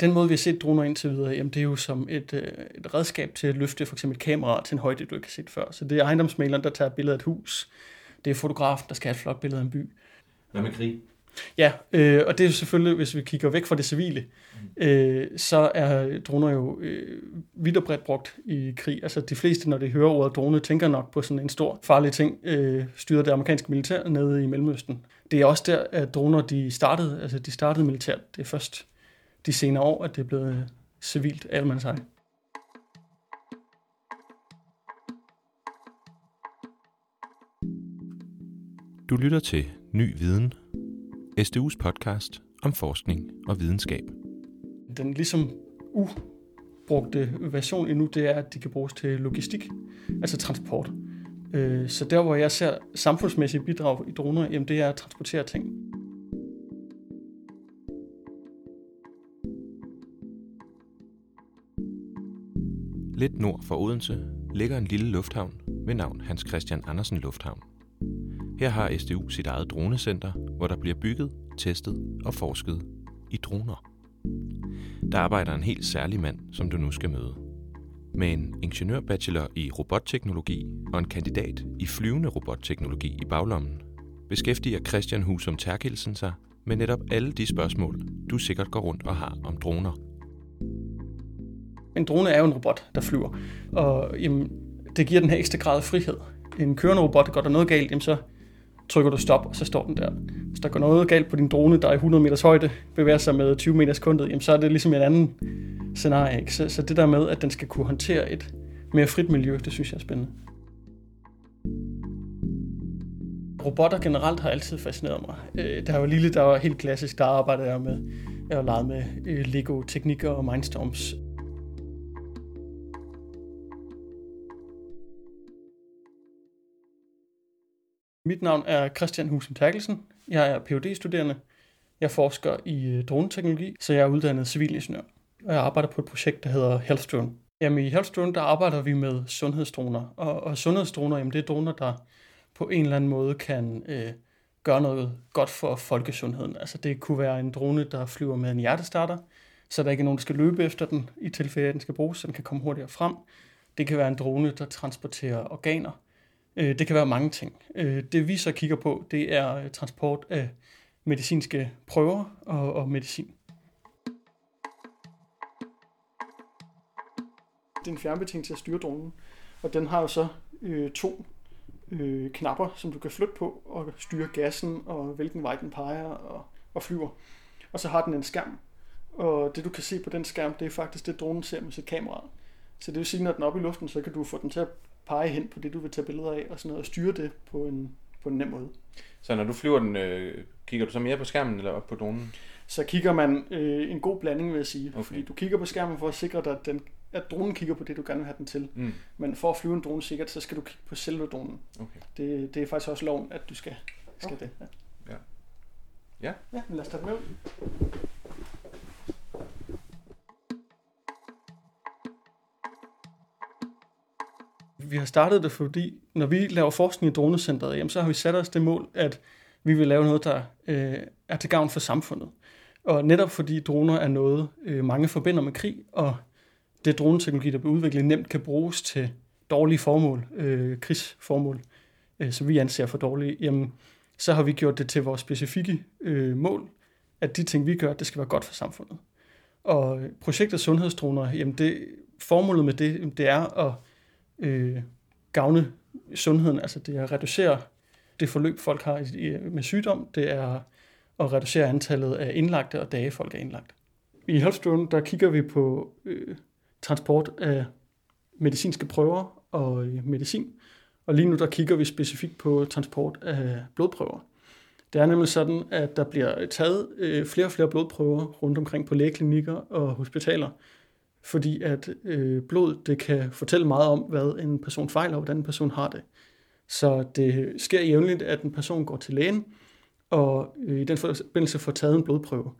den måde, vi har set droner indtil videre, jamen det er jo som et, øh, et redskab til at løfte for eksempel et kamera til en højde, du ikke har set før. Så det er ejendomsmaleren, der tager billeder af et hus. Det er fotografen, der skal have et flot billede af en by. Hvad med krig? Ja, øh, og det er jo selvfølgelig, hvis vi kigger væk fra det civile, øh, så er droner jo øh, vidt og bredt brugt i krig. Altså de fleste, når de hører ordet drone, tænker nok på sådan en stor farlig ting, øh, styret det amerikanske militær nede i Mellemøsten. Det er også der, at droner de startede, altså de startede militært. Det først de senere år, at det er blevet civilt almandseje. Du lytter til Ny Viden, SDU's podcast om forskning og videnskab. Den ligesom ubrugte version endnu, det er, at de kan bruges til logistik, altså transport. Øh, Så der, hvor jeg ser samfundsmæssige bidrag i droner, jamen det er at transportere ting. Lidt nord for Odense ligger en lille lufthavn ved navn Hans Christian Andersen Lufthavn. Her har SDU sit eget dronecenter, hvor der bliver bygget, testet og forsket i droner. Der arbejder en helt særlig mand, som du nu skal møde. Med en ingeniørbachelor i robotteknologi og en kandidat i flyvende robotteknologi i baglommen, beskæftiger Christian Husum Terkelsen sig med netop alle de spørgsmål, du sikkert går rundt og har om droner. En drone er jo en robot, der flyver, og jamen, det giver den her ekstra grad af frihed. En kørende robot, går der noget galt, jamen, så trykker du stop, og så står den der. Hvis der går noget galt på din drone, der er i 100 meters højde, bevæger sig med 20 meter sekundet, jamen, så er det ligesom en anden scenarie. Ikke? Så, så det der med, at den skal kunne håndtere et mere frit miljø, det synes jeg er spændende. Robotter generelt har altid fascineret mig. Øh, Da var lille, der var helt klassisk, der arbejdede jeg med, jeg har leget med øh, Lego-teknikker og Mindstorms. Mit navn er Christian Husum Terkelsen. Jeg er phd studerende Jeg forsker i øh, droneteknologi, så jeg er uddannet civilingeniør. Og jeg arbejder på et projekt, der hedder Healthdrone. Jamen i Healthdrone, der arbejder vi med sundhedsdroner. Og, og sundhedsdroner, jamen det er droner, der på en eller anden måde kan øh, gøre noget godt for folkesundheden. Altså det kunne være en drone, der flyver med en hjertestarter, så der ikke er nogen, der skal løbe efter den, i tilfælde at den skal bruges, så den kan komme hurtigere frem. Det kan være en drone, der transporterer organer. Øh, Det kan være mange ting. Øh, Det vi så kigger på, det er øh, transport af medicinske prøver og, og medicin. Det er en fjernbetjening til at styre dronen, og den har jo så øh, to øh, knapper, som du kan flytte på og styre gassen og hvilken vej den peger og, og flyver. Og så har den en skærm, og det du kan se på den skærm, det er faktisk det, dronen ser med sit kamera. Så det vil sige, når den er oppe i luften, så kan du få den til at pege hen på det, du vil tage billeder af, og sådan noget, og styre det på en, på en nem måde. Så når du flyver den, øh, kigger du så mere på skærmen eller op på dronen? Så kigger man øh, en god blanding, vil jeg sige. Okay. Fordi du kigger på skærmen for at sikre dig, at, den, at dronen kigger på det, du gerne vil have den til. Mm. Men for at flyve en drone sikkert, så skal du kigge på selve dronen. Okay. Det, det er faktisk også loven, at du skal, skal Okay. det. Ja. Ja. Ja. ja, men lad os tage den med ud. Vi har startet det, fordi når vi laver forskning i dronecentret, jamen, så har vi sat os det mål, at vi vil lave noget, der øh, er til gavn for samfundet. Og netop fordi droner er noget, øh, mange forbinder med krig, og det droneteknologi, der bliver udviklet, nemt kan bruges til dårlige formål, øh, krigsformål, øh, som vi anser for dårlige, jamen, så har vi gjort det til vores specifikke øh, mål, at de ting, vi gør, det skal være godt for samfundet. Og projektet Sundhedsdroner, jamen det, formålet med det, det er at øh, gavne sundheden, altså det er at reducere det forløb, folk har i- med sygdom, det er at reducere antallet af indlagte og dage, folk er indlagt. I Healthstone, der kigger vi på øh, transport af medicinske prøver og øh, medicin, og lige nu der kigger vi specifikt på transport af blodprøver. Det er nemlig sådan, at der bliver taget øh, flere og flere blodprøver rundt omkring på lægeklinikker og hospitaler, fordi at øh, blod det kan fortælle meget om, hvad en person fejler, og hvordan en person har det. Så det sker jævnligt, at en person går til lægen, og øh, i den forbindelse får taget en blodprøve,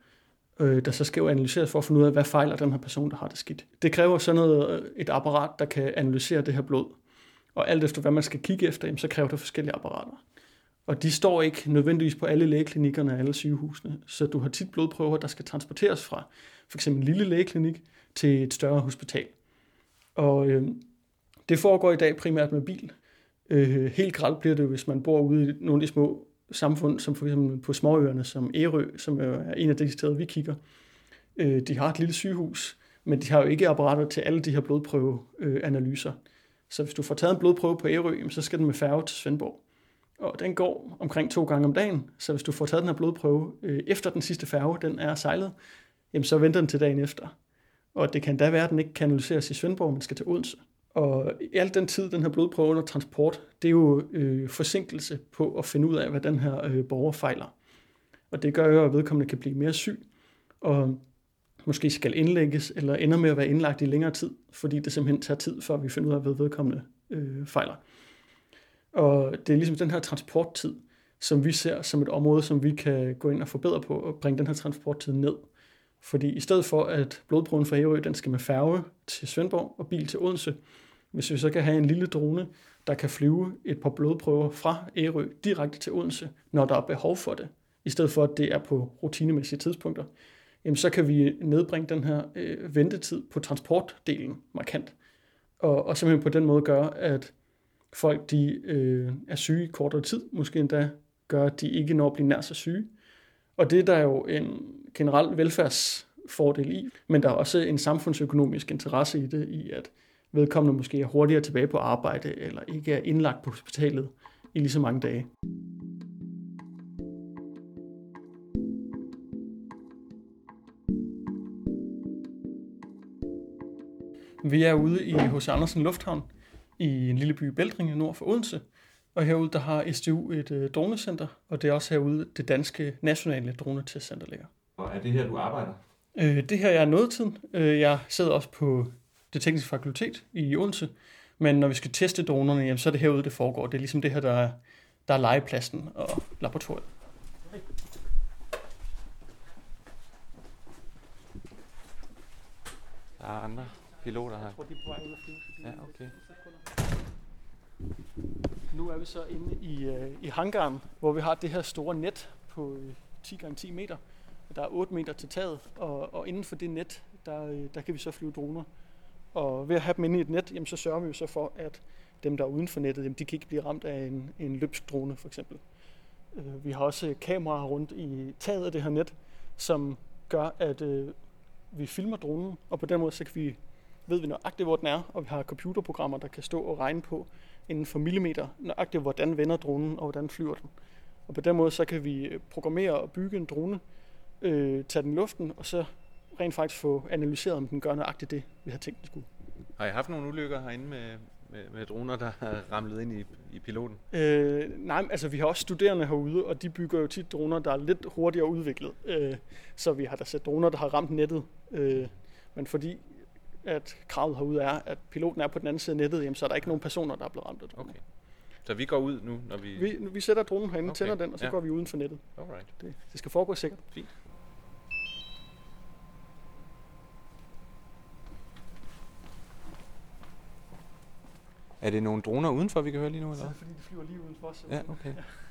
øh, der så skal jo analyseres for at finde ud af, hvad fejler den her person, der har det skidt. Det kræver sådan noget, øh, et apparat, der kan analysere det her blod. Og alt efter hvad man skal kigge efter, jamen, så kræver det forskellige apparater. Og de står ikke nødvendigvis på alle lægeklinikkerne og alle sygehusene. Så du har tit blodprøver, der skal transporteres fra for eksempel en lille lægeklinik til et større hospital. Og øh, det foregår i dag primært med bil. Øh, helt gralt bliver det, hvis man bor ude i nogle af de små samfund, som for eksempel på småøerne, som Ærø, som er en af de steder, vi kigger. Øh, de har et lille sygehus, men de har jo ikke apparater til alle de her blodprøveanalyser. Så hvis du får taget en blodprøve på Ærø, så skal den med færge til Svendborg. Og den går omkring to gange om dagen, så hvis du får taget den her blodprøve øh, efter den sidste færge, den er sejlet, jamen så venter den til dagen efter. Og det kan da være, at den ikke kan analyseres i Svendborg, men skal til Odense. Og alt al den tid, den her blodprøve under transport, det er jo øh, forsinkelse på at finde ud af, hvad den her øh, borger fejler. Og det gør jo, at vedkommende kan blive mere syg, og måske skal indlægges, eller ender med at være indlagt i længere tid, fordi det simpelthen tager tid, før vi finder ud af, hvad vedkommende øh, fejler. Og det er ligesom den her transporttid, som vi ser som et område, som vi kan gå ind og forbedre på, og bringe den her transporttid ned. Fordi i stedet for, at blodprøven fra Ærø, den skal med færge til Svendborg og bil til Odense, hvis vi så kan have en lille drone, der kan flyve et par blodprøver fra Ærø direkte til Odense, når der er behov for det, i stedet for, at det er på rutinemæssige tidspunkter, jamen så kan vi nedbringe den her øh, ventetid på transportdelen markant. Og, og simpelthen på den måde gøre, at folk de øh, er syge i kortere tid, måske endda gør, at de ikke når at blive nær så syge. Og det er der jo en generel velfærdsfordel i, men der er også en samfundsøkonomisk interesse i det, i at vedkommende måske er hurtigere tilbage på arbejde, eller ikke er indlagt på hospitalet i lige så mange dage. Vi er ude i H.C. Andersen Lufthavn i en lille by i Bældringe nord for Odense. Og herude der har SDU et øh, dronecenter, og det er også herude det danske nationale dronetestcenter ligger. Og er det her, du arbejder? Øh, det her er nådetiden. Øh, jeg sidder også på det tekniske fakultet i Odense, men når vi skal teste dronerne, jamen, så er det herude, det foregår. Det er ligesom det her, der er, der er legepladsen og laboratoriet. Der er andre piloter her. Jeg tror, de er på vej ud at flyve. Ja, okay. Nu er vi så inde i, øh, i hangaren, hvor vi har det her store net på øh, 10 x 10 meter. Der er 8 meter til taget, og, og inden for det net, der, øh, der kan vi så flyve droner. Og ved at have dem inde i et net, jamen, så sørger vi jo så for, at dem, der er uden for nettet, jamen, de kan ikke blive ramt af en, en løbsk drone, for eksempel. Øh, vi har også øh, kameraer rundt i taget af det her net, som gør, at øh, vi filmer dronen, og på den måde så kan vi, ved vi nøjagtigt, hvor den er, og vi har computerprogrammer, der kan stå og regne på inden for millimeter, nøjagtigt hvordan vender dronen, og hvordan flyver den. Og på den måde så kan vi programmere og bygge en drone, øh, tage den i luften, og så rent faktisk få analyseret, om den gør nøjagtigt det, vi har tænkt, den skulle. Har I haft nogle ulykker herinde med, med, med droner, der har ramlet ind i, i piloten? Øh, nej, altså vi har også studerende herude, og de bygger jo tit droner, der er lidt hurtigere udviklet. Øh, så vi har da set droner, der har ramt nettet. Øh, men fordi at kravet herude er, at piloten er på den anden side af nettet, jamen, så er der ikke nogen personer, der er blevet ramt af droner. Okay. Så vi går ud nu, når vi... Vi, vi sætter dronen herinde, Okay, tænder den, og så ja. går vi uden for nettet. Alright. Det, det skal foregå sikkert. Fint. Er det nogle droner udenfor, vi kan høre lige nu, eller? Så er det fordi, de flyver lige udenfor. Så Ja, okay. Og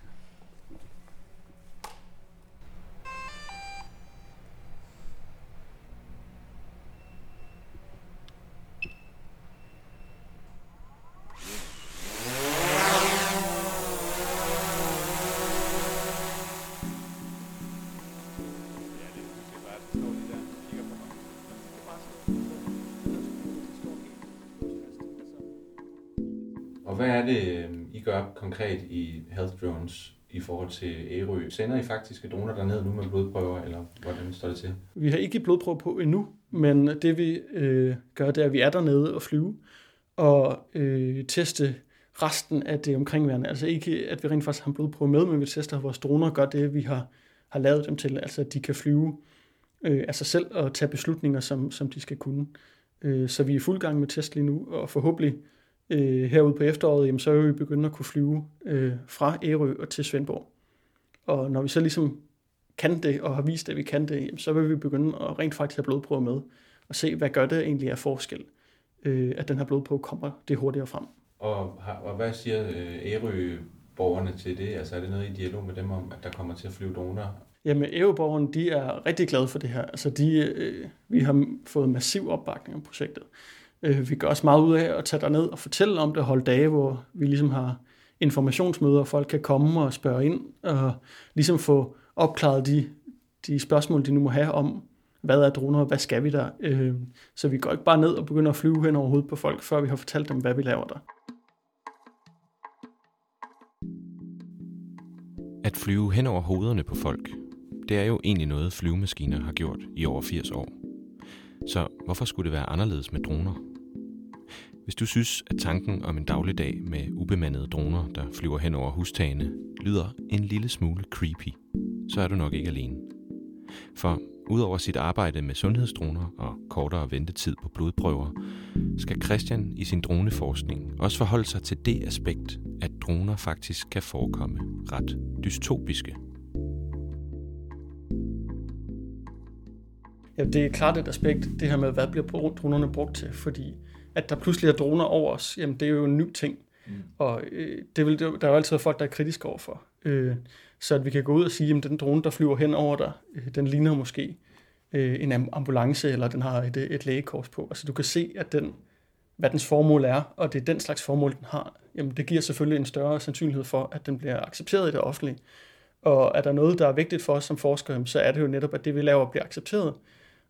konkret i Health Drones i forhold til Ærø? Sender I faktiske droner derned nu med blodprøver, eller hvordan står det til? Vi har ikke blodprøver blodprøve på endnu, men det vi øh, gør, det er, at vi er dernede og flyve og øh, teste resten af det omkringværende. Altså ikke, at vi rent faktisk har en blodprøve med, men vi tester, at vores droner gør det, vi har, har lavet dem til. Altså at de kan flyve øh, af sig selv og tage beslutninger, som, som de skal kunne. Øh, så vi er i fuld gang med test lige nu, og forhåbentlig øh, herude på efteråret, jamen, så vil vi begynde at kunne flyve øh, fra Ærø og til Svendborg. Og når vi så ligesom kan det, og har vist, at vi kan det, jamen, så vil vi begynde at rent faktisk have blodprøver med, og se, hvad gør det egentlig af forskel, øh, at den her blodprøve kommer det hurtigere frem. Og, og hvad siger øh, Ærø borgerne til det? Altså er det noget i dialog med dem om, at der kommer til at flyve droner? Jamen, EU-borgerne, de er rigtig glade for det her. Altså, de, øh, vi har fået massiv opbakning om projektet. Øh, vi gør også meget ud af at tage ned og fortælle om det, holde dage, hvor vi ligesom har informationsmøder, og folk kan komme og spørge ind, og ligesom få opklaret de, de spørgsmål, de nu må have om, hvad er droner, og hvad skal vi der? Øh, så vi går ikke bare ned og begynder at flyve hen over hovedet på folk, før vi har fortalt dem, hvad vi laver der. At flyve hen over hovederne på folk, det er jo egentlig noget, flyvemaskiner har gjort i over 80 år. Så hvorfor skulle det være anderledes med droner? Hvis du synes, at tanken om en dagligdag med ubemandede droner, der flyver hen over hustagene, lyder en lille smule creepy, så er du nok ikke alene. For udover sit arbejde med sundhedsdroner og kortere ventetid på blodprøver, skal Christian i sin droneforskning også forholde sig til det aspekt, at droner faktisk kan forekomme ret dystopiske. Ja, det er klart et aspekt, det her med, hvad bliver dronerne brugt til, fordi at der pludselig er droner over os, jamen det er jo en ny ting. Mm. Og øh, det vil, der er jo altid folk, der er kritiske overfor. Øh, så at vi kan gå ud og sige, at den drone, der flyver hen over dig, øh, den ligner måske øh, en ambulance, eller den har et, et lægekors på. Altså du kan se, at den, hvad dens formål er, og det er den slags formål, den har. Jamen det giver selvfølgelig en større sandsynlighed for, at den bliver accepteret i det offentlige. Og er der noget, der er vigtigt for os som forskere, så er det jo netop, at det vi laver bliver accepteret.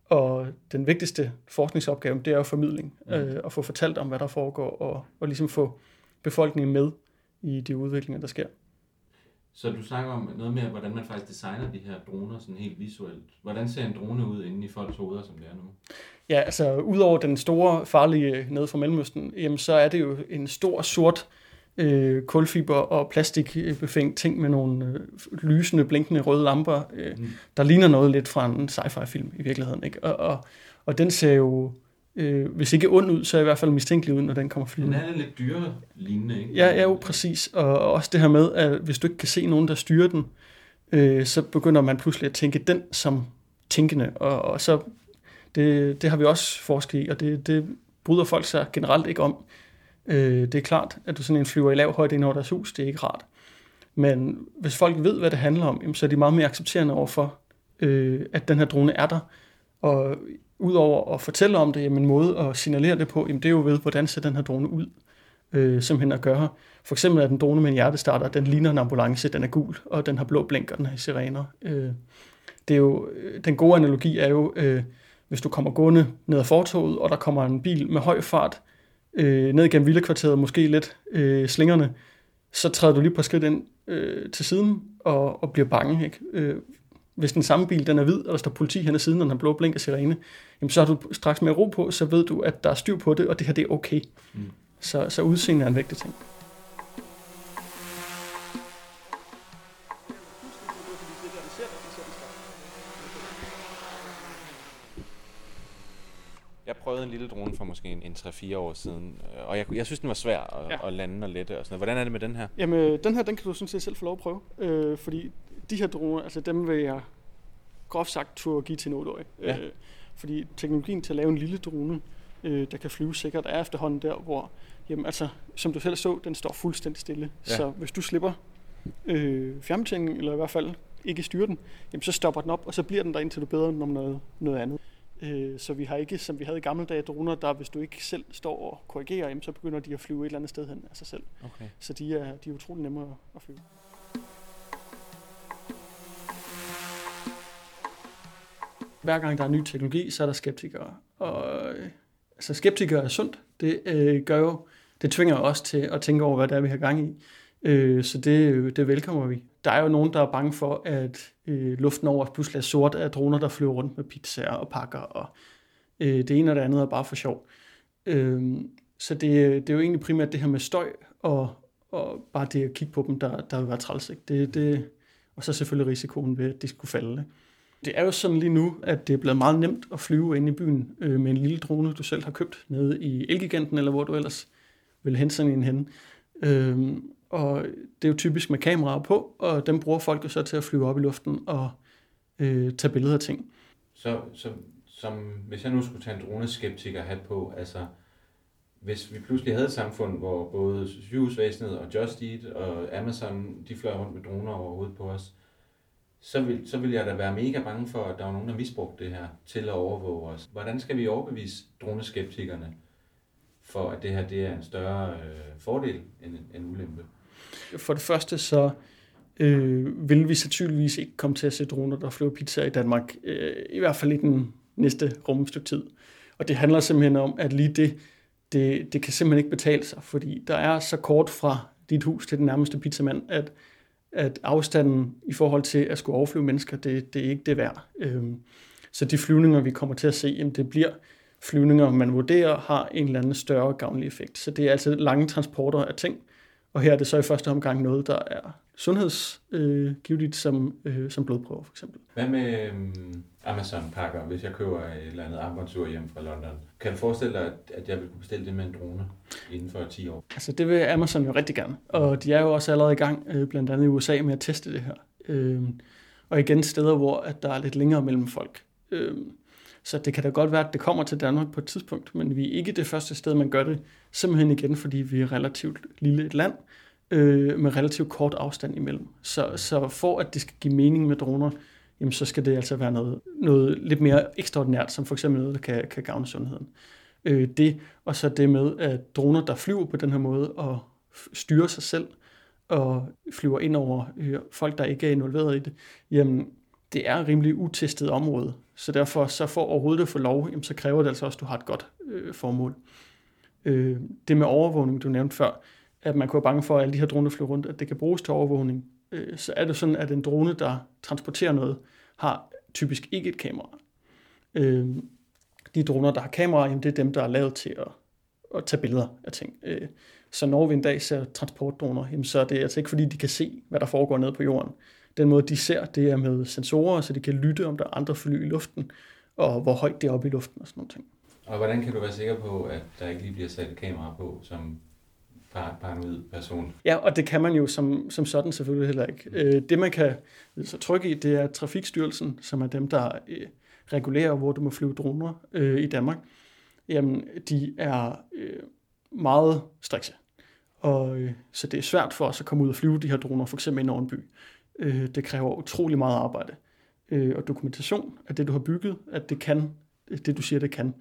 Og den vigtigste forskningsopgave, det er jo formidling, mm. øh, at få fortalt om, hvad der foregår, og, og ligesom få befolkningen med i de udviklinger, der sker. Så du snakker om noget med, hvordan man faktisk designer de her droner sådan helt visuelt. Hvordan ser en drone ud inde i folks hoveder, som det er nu? Ja, altså udover den store farlige nede fra Mellemøsten, jamen, så er det jo en stor sort øh, kulfiber og plastikbefængt ting med nogle øh, lysende, blinkende røde lamper, øh, mm. der ligner noget lidt fra en sci-fi film i virkeligheden. Ikke? Og, og, og den ser jo øh, hvis ikke ond ud, så er i hvert fald mistænkelig ud, når den kommer flyvende. Den er lidt dyre lignende, ikke? Ja, ja, jo, præcis. Og, og også det her med, at hvis du ikke kan se nogen, der styrer den, øh, så begynder man pludselig at tænke den som tænkende, og, og så, det, det har vi også forsket i, og det, det bryder folk sig generelt ikke om. Øh, det er klart, at du sådan en flyver i lav højde ind over deres hus, det er ikke rart. Men hvis folk ved, hvad det handler om, jamen, så er de meget mere accepterende overfor, øh, at den her drone er der. Og udover at fortælle om det, jamen en måde at signalere det på, jamen det er jo ved, hvordan ser den her drone ud, øh, simpelthen at gøre. For eksempel er den drone med en hjertestarter, den ligner en ambulance, den er gul, og den har blå blink, og den har sirener. Øh, det er jo, øh, den gode analogi er jo, øh, hvis du kommer gående ned ad fortoget, og der kommer en bil med høj fart øh, ned gennem villekvarteret, måske lidt øh, slingerne, så træder du lige på skridt ind øh, til siden og, og bliver bange. Ikke? Øh, hvis den samme bil den er hvid, og der står politi hen ad siden, og den har blå blink og sirene, jamen så har du straks med ro på, så ved du, at der er styr på det, og det her det er okay. Mm. Så, så udseende er en vigtig ting. Jeg prøvede en lille drone for måske en, en 3-4 år siden, øh, og jeg, jeg synes, den var svær at, ja. at lande og lette og sådan noget. Hvordan er det med den her? Jamen, den her, den kan du sådan set selv få lov at prøve, øh, fordi de her droner, altså dem vil jeg groft sagt turde give til en 8 ja. øh, Fordi teknologien til at lave en lille drone, øh, der kan flyve sikkert, er efterhånden der, hvor, jamen altså, som du selv så, den står fuldstændig stille. Ja. Så hvis du slipper øh, fjernbetjeningen, eller i hvert fald ikke styrer den, jamen så stopper den op, og så bliver den der indtil du bedre om noget, noget andet. Øh, så vi har ikke, som vi havde i gamle dage, droner, der hvis du ikke selv står og korrigerer, jamen, så begynder de at flyve et eller andet sted hen af sig selv. Okay. Så de er, de er utrolig nemmere at flyve. hver gang der er ny teknologi, så er der skeptikere. Og altså, skeptikere er sundt. Det øh, gør jo, det tvinger os til at tænke over, hvad det er, vi har gang i. Øh, så det, det velkommer vi. Der er jo nogen, der er bange for, at øh, luften over pludselig er sort af droner, der flyver rundt med pizzaer og pakker, og øh, det ene og det andet er bare for sjov. Øh, så det, det er jo egentlig primært det her med støj, og, og bare det at kigge på dem, der, der vil være træls. Ikke? Det, det, og så selvfølgelig risikoen ved, at de skulle falde. Ikke? Det er jo sådan lige nu, at det er blevet meget nemt at flyve ind i byen øh, med en lille drone, du selv har købt nede i Elgiganten, eller hvor du ellers vil hente sådan en hen. Øh, og det er jo typisk med kameraer på, og dem bruger folk jo så til at flyve op i luften og øh, tage billeder af ting. Så, så som, hvis jeg nu skulle tage en droneskeptiker hat på, altså hvis vi pludselig havde et samfund, hvor både sygehusvæsenet og Just Eat og Amazon, de fløj rundt med droner overhovedet på os, så vil, så vil jeg da være mega bange for, at der er nogen, der misbrugte det her til at overvåge os. Hvordan skal vi overbevise droneskeptikerne for, at det her det er en større øh, fordel end en ulempe? For det første så øh, vil vi sandsynligvis ikke komme til at se droner, der flyver pizza i Danmark, øh, i hvert fald i den næste rumstykke tid. Og det handler simpelthen om, at lige det, det, det kan simpelthen ikke betale sig, fordi der er så kort fra dit hus til den nærmeste pizzamand, at, at afstanden i forhold til at skulle overflyve mennesker, det, det er ikke det værd. Øhm, så de flyvninger, vi kommer til at se, jamen det bliver flyvninger, man vurderer har en eller anden større gavnlig effekt. Så det er altså lange transporter af ting, og her er det så i første omgang noget, der er sundhedsgivetigt, øh, som, øh, som blodprøver for eksempel. Hvad med um, Amazon-pakker, hvis jeg køber et eller andet armbåndsur hjem fra London? Kan du forestille dig, at jeg vil kunne bestille det med en drone inden for 10 år? Altså det vil Amazon jo rigtig gerne, og de er jo også allerede i gang, øh, blandt andet i USA, med at teste det her. Øh, og igen steder, hvor at der er lidt længere mellem folk. Øh, så det kan da godt være, at det kommer til Danmark på et tidspunkt, men vi er ikke det første sted, man gør det, simpelthen igen, fordi vi er relativt lille et land, øh, med relativt kort afstand imellem. Så, så for at det skal give mening med droner, jamen så skal det altså være noget, noget lidt mere ekstraordinært, som for eksempel noget, der kan, kan gavne sundheden. Øh, det, og så det med, at droner, der flyver på den her måde og styrer sig selv, og flyver ind over øh, folk, der ikke er involveret i det, jamen det er rimelig utestet område. Så derfor, så for overhovedet at få lov, jamen, så kræver det altså også, at du har et godt øh, formål. Øh, det med overvågning, du nævnte før, at man kunne være bange for, at alle de her droner flyver rundt, at det kan bruges til overvågning, øh, så er det sådan, at en drone, der transporterer noget, har typisk ikke et kamera. Øh, de droner, der har kamera, jamen, det er dem, der er lavet til at, at tage billeder af ting. Øh, så når vi en dag ser transportdroner, jamen, så er det altså ikke fordi, de kan se, hvad der foregår nede på jorden. Den måde, de ser, det er med sensorer, så de kan lytte, om der er andre fly i luften, og hvor højt det er oppe i luften og sådan noget. Og hvordan kan du være sikker på, at der ikke lige bliver sat et kamera på, som paranoid person. Ja, og det kan man jo som, som sådan selvfølgelig heller ikke. Øh, det man kan så trykke i, det er Trafikstyrelsen, som er dem, der øh, regulerer, hvor du må flyve droner øh, i Danmark. Jamen, de er øh, meget strikse. Og, øh, så det er svært for os at komme ud og flyve de her droner, for eksempel i en by. Øh, det kræver utrolig meget arbejde øh, og dokumentation af det, du har bygget, at det kan, det du siger, det kan.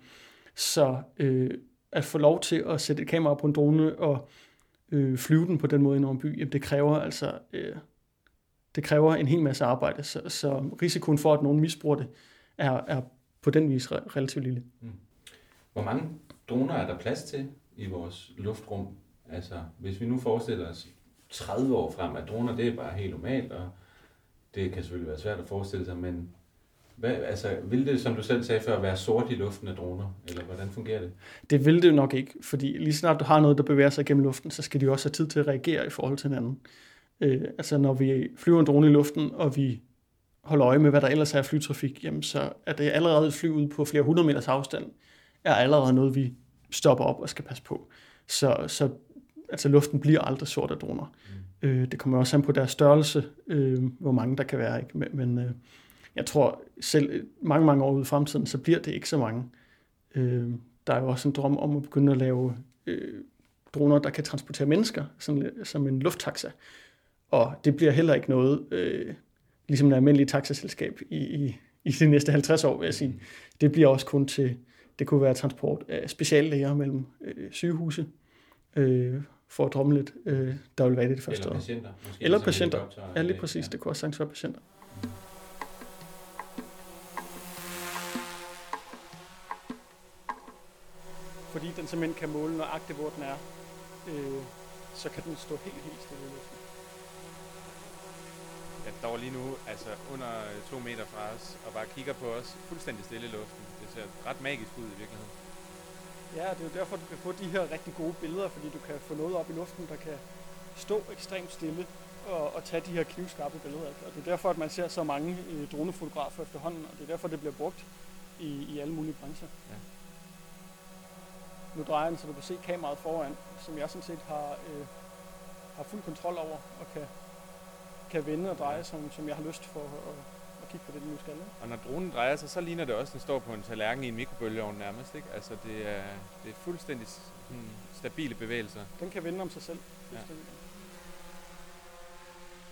Så øh, at få lov til at sætte et kamera på en drone og øh, flyve den på den måde i en by, jamen det kræver altså øh, det kræver en hel masse arbejde, så, så risikoen for, at nogen misbruger det, er, er på den vis relativt lille. Mm. Hvor mange droner er der plads til i vores luftrum? Altså, hvis vi nu forestiller os 30 år frem, at droner det er bare helt normalt, og det kan selvfølgelig være svært at forestille sig, men hvad, altså, vil det, som du selv sagde før, være sort i luften af droner, eller hvordan fungerer det? Det vil det nok ikke, fordi lige snart du har noget, der bevæger sig gennem luften, så skal de også have tid til at reagere i forhold til hinanden. Øh, altså når vi flyver en drone i luften, og vi holder øje med, hvad der ellers er af flytrafik, jamen så er det allerede et fly ud på flere hundrede meters afstand, er allerede noget, vi stopper op og skal passe på. Så, så altså, luften bliver aldrig sort af droner. Mm. Øh, det kommer også an på deres størrelse, øh, hvor mange der kan være. Ikke? Men, men øh, jeg tror selv mange, mange år ude i fremtiden, så bliver det ikke så mange. Øh, der er jo også en drøm om at begynde at lave øh, droner, der kan transportere mennesker, sådan, som en lufttaxa. Og det bliver heller ikke noget, øh, ligesom en almindelig taxaselskab i, i, i de næste 50 år, vil jeg sige. Det bliver også kun til, det kunne være transport af speciallæger mellem øh, sygehuse, øh, for at drømme lidt, øh, der vil være det, det første Eller patienter. Måske Eller patienter. Ja, lige præcis. Ja. Det kunne også sagtens være patienter. fordi den simpelthen kan måle nøjagtigt, hvor den er, øh, så kan den stå helt, helt stille i luften. Jeg står lige nu altså under to meter fra os og bare kigger på os fuldstændig stille i luften. Det ser ret magisk ud i virkeligheden. Ja, det er jo derfor, du kan få de her rigtig gode billeder, fordi du kan få noget op i luften, der kan stå ekstremt stille og, og tage de her knivskarpe billeder. Og det er derfor, at man ser så mange øh, dronefotografer efterhånden, og det er derfor, det bliver brugt i, i alle mulige brancher. Ja nu drejer den, så du kan se kameraet foran, som jeg sådan set har, øh, har fuld kontrol over, og kan, kan vende og dreje, som, som jeg har lyst for at, at kigge på det, den nu skal. Ikke? Og når dronen drejer sig, så ligner det også, at den står på en tallerken i en mikrobølgeovn nærmest. Ikke? Altså det er, det er fuldstændig sådan, stabile bevægelser. Den kan vende om sig selv. Ja.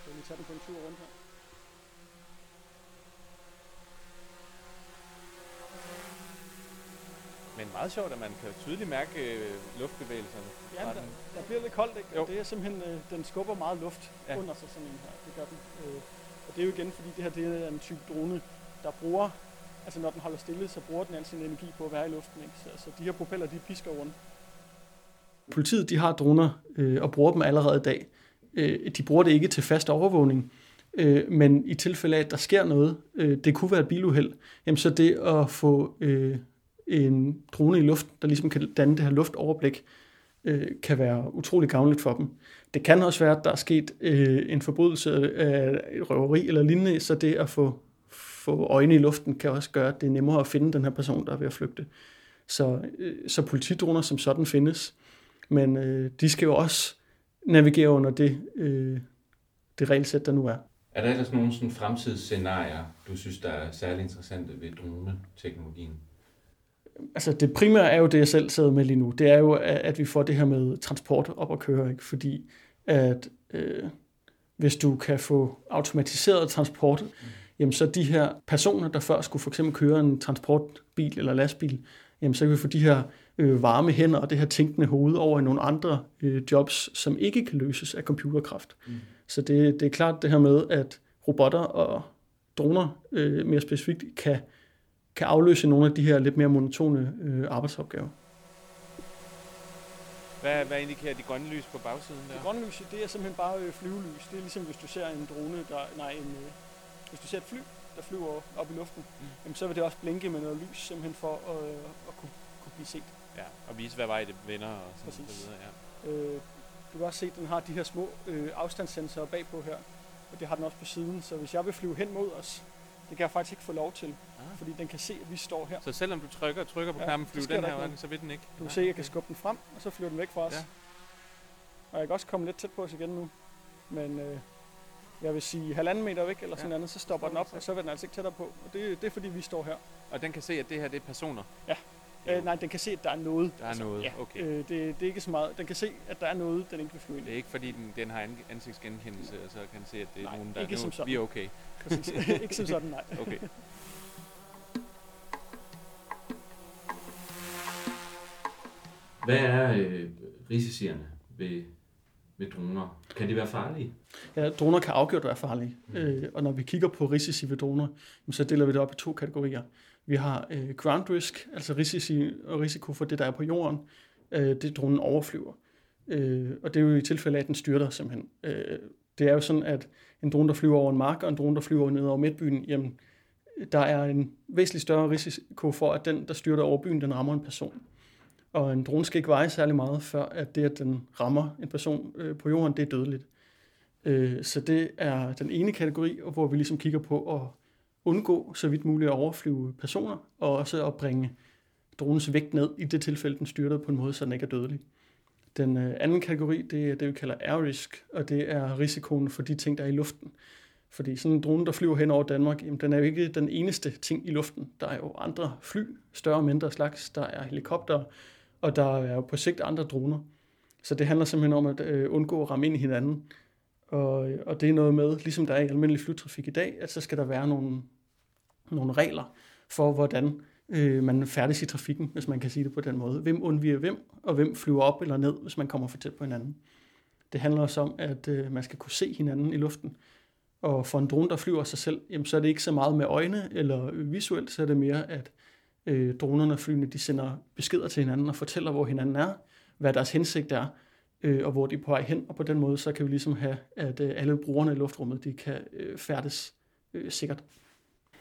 Så vi tager den på en tur rundt her. Men meget sjovt, at man kan tydeligt mærke øh, luftbevægelserne. Ja, der, der bliver lidt koldt, ikke? Jo. Og det er simpelthen, øh, den skubber meget luft ja. under sig, sådan en her. Det gør den. Øh, og det er jo igen, fordi det her det er en type drone, der bruger, altså når den holder stille, så bruger den al sin energi på at være i luften, ikke? Så, så de her propeller, de pisker rundt. Politiet, de har droner øh, og bruger dem allerede i dag. Øh, de bruger det ikke til fast overvågning, øh, men i tilfælde af, at der sker noget, øh, det kunne være et biluheld, jamen så det at få øh, en drone i luften, der ligesom kan danne det her luftoverblik, øh, kan være utrolig gavnligt for dem. Det kan også være, at der er sket øh, en forbrydelse af et røveri eller lignende, så det at få, få øjne i luften kan også gøre, at det er nemmere at finde den her person, der er ved at flygte. Så, øh, så politidroner som sådan findes, men øh, de skal jo også navigere under det, øh, det regelsæt, der nu er. Er der ellers nogle sådan fremtidsscenarier, du synes, der er særlig interessante ved droneteknologien? Altså det primære er jo det, jeg selv sidder med lige nu. Det er jo, at vi får det her med transport op at køre. Ikke? Fordi at øh, hvis du kan få automatiseret transport, mm. jamen så de her personer, der før skulle for eksempel køre en transportbil eller lastbil, jamen så kan vi få de her øh, varme hænder og det her tænkende hoved over i nogle andre øh, jobs, som ikke kan løses af computerkraft. Mm. Så det, det er klart det her med, at robotter og droner øh, mere specifikt kan kan afløse nogle af de her lidt mere monotone øh, arbejdsopgaver. Hvad, hvad indikerer de grønne lys på bagsiden der? Det grønne lys, det er simpelthen bare øh, flyvelys. Det er ligesom hvis du ser en drone, der, nej, en, øh, hvis du ser et fly, der flyver op i luften, Mm. mm. jamen, så vil det også blinke med noget lys, simpelthen for at, øh, at kunne, kunne blive set. Ja, og vise, hvad vej det vender og sådan Præcis. så videre. Ja. Øh, du kan også se, at den har de her små øh, afstandssensorer bagpå her, og det har den også på siden. Så hvis jeg vil flyve hen mod os, det kan jeg faktisk ikke få lov til, Ah. fordi den kan se, at vi står her. Så selvom du trykker, trykker på Ja, knappen så flyve sker den her vej, så vil den ikke. Du kan se, at jeg kan skubbe den frem, og så flyver den væk fra os. Ja. Ja. Og jeg kan også komme lidt tæt på os igen nu. Men øh, jeg vil sige halvanden meter væk eller sådan Ja. andet, så stopper den op, og så vil den altså ikke tættere på. Og det, det er fordi, vi står her. Og den kan se, at det her det er personer. Øh, nej, den kan se, at der er noget. Der er noget, Ja, okay. øh, det, det er ikke så meget. Den kan se, at der er noget, den ikke vil flyve ind Det er ikke fordi, den, den har an- ansigtsgenkendelse, og så kan den se, at det er Nej, nogen, der ikke nu, som sådan. vi er okay. Præcis. ikke som sådan, nej. okay. Hvad er øh, risicierne ved, ved droner? Kan de være farlige? Ja, droner kan afgjort være farlige. Mm. Øh, og når vi kigger på risici ved droner, så deler vi det op i to kategorier. Vi har øh, ground risk, altså risici og risiko for det, der er på jorden. Øh, det dronen overflyver. Øh, og det er jo i tilfælde af, at den styrter simpelthen. Øh, det er jo sådan, at en drone, der flyver over en mark, og en drone, der flyver ned over midtbyen, jamen, der er en væsentlig større risiko for, at den, der styrter over byen, den rammer en person. Og en drone skal ikke veje særlig meget, før at det, at den rammer en person øh, på jorden, det er dødeligt. Øh, så det er den ene kategori, hvor vi ligesom kigger på at undgå så vidt muligt at overflyve personer, og også at bringe dronens vægt ned i det tilfælde, den styrter på en måde, så den ikke er dødelig. Den øh, anden kategori, det er det, vi kalder air risk, og det er risikoen for de ting, der er i luften. Fordi sådan en drone, der flyver hen over Danmark, jamen, den er jo ikke den eneste ting i luften. Der er jo andre fly, større og mindre slags, der er helikopter, og der er jo på sigt andre droner. Så det handler simpelthen om at øh, undgå at ramme ind i hinanden. Og, og det er noget med, ligesom der er i almindelig flytrafik i dag, at så skal der være nogle, nogle regler for, hvordan øh, man færdes i trafikken, hvis man kan sige det på den måde. Hvem undviger hvem, og hvem flyver op eller ned, hvis man kommer for tæt på hinanden. Det handler også om, at øh, man skal kunne se hinanden i luften. Og for en drone, der flyver sig selv, jamen, så er det ikke så meget med øjne eller visuelt, så er det mere, at øh, dronerne og flyene, de sender beskeder til hinanden og fortæller, hvor hinanden er, hvad deres hensigt er, øh, og hvor de er på vej hen. Og på den måde, så kan vi ligesom have, at øh, alle brugerne i luftrummet, de kan øh, færdes øh, sikkert.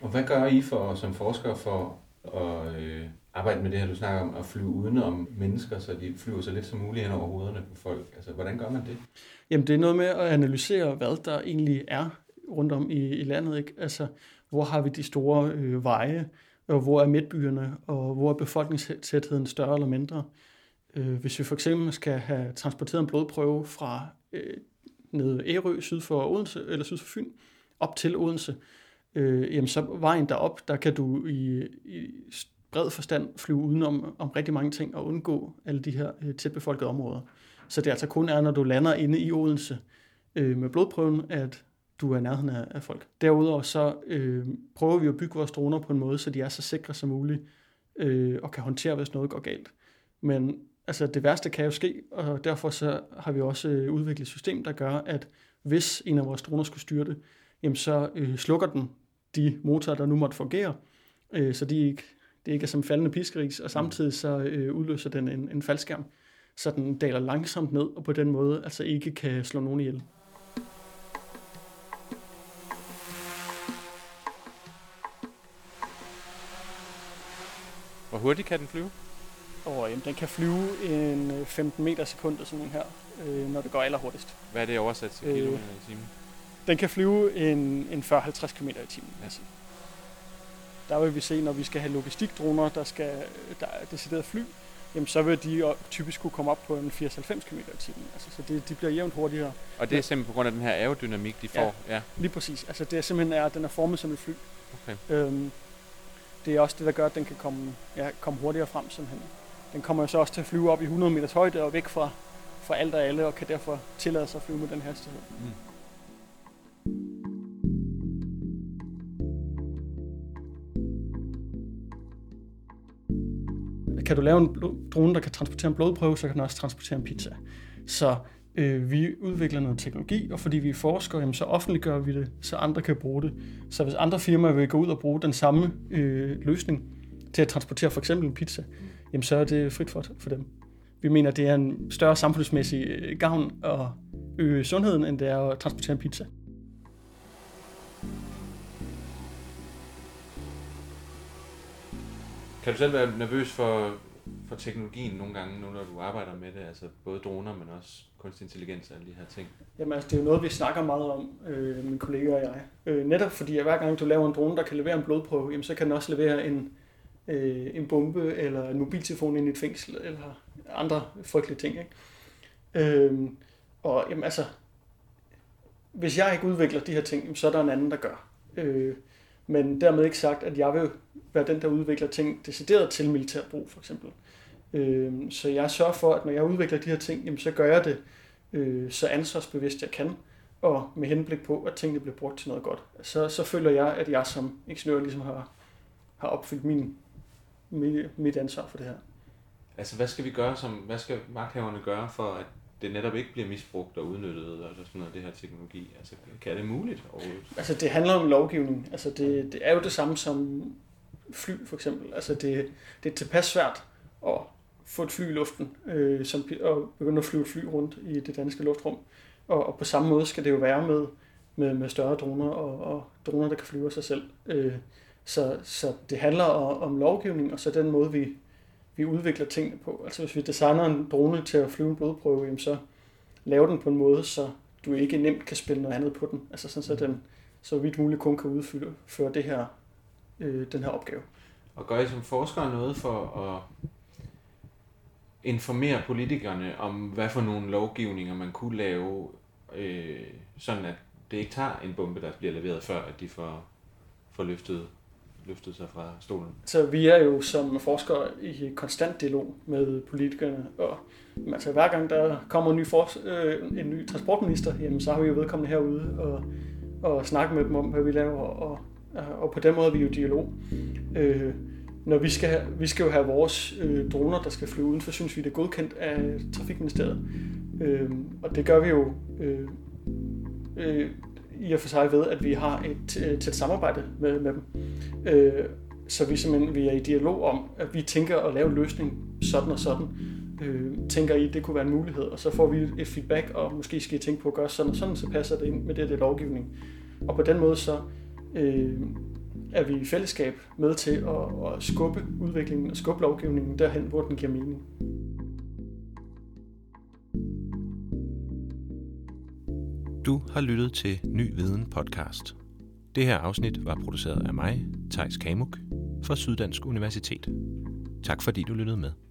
Og hvad gør I for, som forskere for at øh, arbejde med det her, du snakker om, at flyve uden om mennesker, så de flyver så lidt som muligt hen over hovederne på folk? Altså, hvordan gør man det? Jamen, det er noget med at analysere, hvad der egentlig er rundt om i, i landet. Ikke? Altså, hvor har vi de store øh, veje, og hvor er midtbyerne, og hvor er befolkningstætheden større eller mindre. Øh, hvis vi for eksempel skal have transporteret en blodprøve fra øh, nede Ærø, syd for Odense, eller syd for Fyn, op til Odense, øh, jamen så vejen derop, der kan du i, i bred forstand flyve udenom om rigtig mange ting og undgå alle de her øh, tætbefolkede områder. Så det altså kun er, når du lander inde i Odense øh, med blodprøven, at du er i nærheden af, af folk. Derudover så øh, prøver vi at bygge vores droner på en måde, så de er så sikre som muligt øh, og kan håndtere, hvis noget går galt. Men altså, det værste kan jo ske, og derfor så har vi også øh, udviklet et system, der gør, at hvis en af vores droner skulle styrte, jamen så øh, slukker den de motorer, der nu måtte fungere, øh, så de ikke, det ikke er som faldende piskeris, og samtidig så øh, udløser den en, en faldskærm, så den daler langsomt ned, og på den måde altså ikke kan slå nogen ihjel. Hurtigt kan den flyve? Og jamen, den kan flyve en 15 øh, meter sekundet, sådan en her, øh, når det går allerhurtigst. Hvad er det oversat til øh, kilometer i timen? Den kan flyve en, en 40-50 km i timen. Ja. Altså. Der vil vi se, når vi skal have logistikdroner, der, skal, der er decideret fly, jamen så vil de typisk kunne komme op på en 80-90 km i timen. Altså, så det, de bliver jævnt hurtigere. Og det er simpelthen på grund af den her aerodynamik, de får? Ja, ja. lige præcis. Altså det er simpelthen, er, den er formet som et fly. Okay. Øhm, det er også det, der gør, at den kan komme, ja, komme hurtigere frem simpelthen. Den kommer jo så også til at flyve op i 100 meters højde og væk fra, fra alt og alle, og kan derfor tillade sig at flyve med den hastighed. Mm. Kan du lave en drone, der kan transportere en blodprøve, så kan den også transportere en pizza. Så øh, vi udvikler noget teknologi, og fordi vi er forskere, jamen, så offentliggør vi det, så andre kan bruge det. Så hvis andre firmaer vil gå ud og bruge den samme øh, løsning til at transportere for eksempel en pizza, jamen, så er det frit for, for dem. Vi mener, det er en større samfundsmæssig øh, gavn at øge sundheden, end det er at transportere en pizza. Kan du selv være nervøs for for teknologien nogle gange, nu når du arbejder med det, altså både droner, men også kunstig intelligens og alle de her ting? Jamen altså, det er jo noget, vi snakker meget om, øh, mine kolleger og jeg. Øh, netop fordi, at hver gang du laver en drone, der kan levere en blodprøve, jamen, så kan den også levere en, øh, en bombe eller en mobiltelefon ind i et fængsel, eller andre frygtelige ting. Ikke? Øh, og jamen, altså, hvis jeg ikke udvikler de her ting, så er der en anden, der gør. Øh, men dermed ikke sagt, at jeg vil være den, der udvikler ting decideret til militær brug, for eksempel. Øh, så jeg sørger for, at når jeg udvikler de her ting, jamen, så gør jeg det øh, så ansvarsbevidst jeg kan, og med henblik på, at tingene bliver brugt til noget godt. Så, så føler jeg, at jeg som ingeniør ligesom har, har opfyldt min, mit, mit ansvar for det her. Altså, hvad skal vi gøre som, hvad skal magthaverne gøre for, at det netop ikke bliver misbrugt og udnyttet, eller sådan noget, det her teknologi? Altså, kan det muligt overhovedet? Altså, det handler om lovgivning. Altså, det, det er jo det samme som fly, for eksempel. Altså, det, det er tilpas svært at få et fly i luften, øh, som, og begynde at flyve et fly rundt i det danske luftrum. Og, og på samme måde skal det jo være med, med, med større droner og, og droner, der kan flyve af sig selv. Øh, så, så det handler om, om lovgivning, og så den måde, vi, vi udvikler tingene på. Altså hvis vi designer en drone til at flyve en blodprøve, jamen så laver den på en måde, så du ikke nemt kan spille noget andet på den. Altså sådan, så den så vidt muligt kun kan udføre det her, øh, den her opgave. Og gør I som forskere noget for at informere politikerne om, hvad for nogle lovgivninger man kunne lave, øh, sådan at det ikke tager en bombe, der bliver leveret, før at de får, får løftet, løftet sig fra stolen? Så vi er jo som forskere i konstant dialog med politikerne, og altså, hver gang der kommer en ny, for, øh, en ny transportminister, jamen, så har vi jo vedkommende herude og, og snakke med dem om, hvad vi laver, og, og på den måde er vi jo dialog. Øh, når vi skal, vi skal jo have vores øh, droner, der skal flyve udenfor, synes vi, det er godkendt af Trafikministeriet. Øh, og det gør vi jo øh, øh, i og for sig ved, at vi har et øh, tæt samarbejde med, med dem. Øh, så vi simpelthen vi er i dialog om, at vi tænker at lave en løsning sådan og sådan. Øh, tænker I, det kunne være en mulighed, og så får vi et feedback, og måske skal I tænke på at gøre sådan og sådan, så passer det ind med det, det lovgivning. Og på den måde så øh, er vi i fællesskab med til at, at skubbe udviklingen og skubbe lovgivningen derhen, hvor den giver mening. Du har lyttet til Ny Viden podcast. Det her afsnit var produceret af mig, Tejs Kamuk, fra Syddansk Universitet. Tak fordi du lyttede med.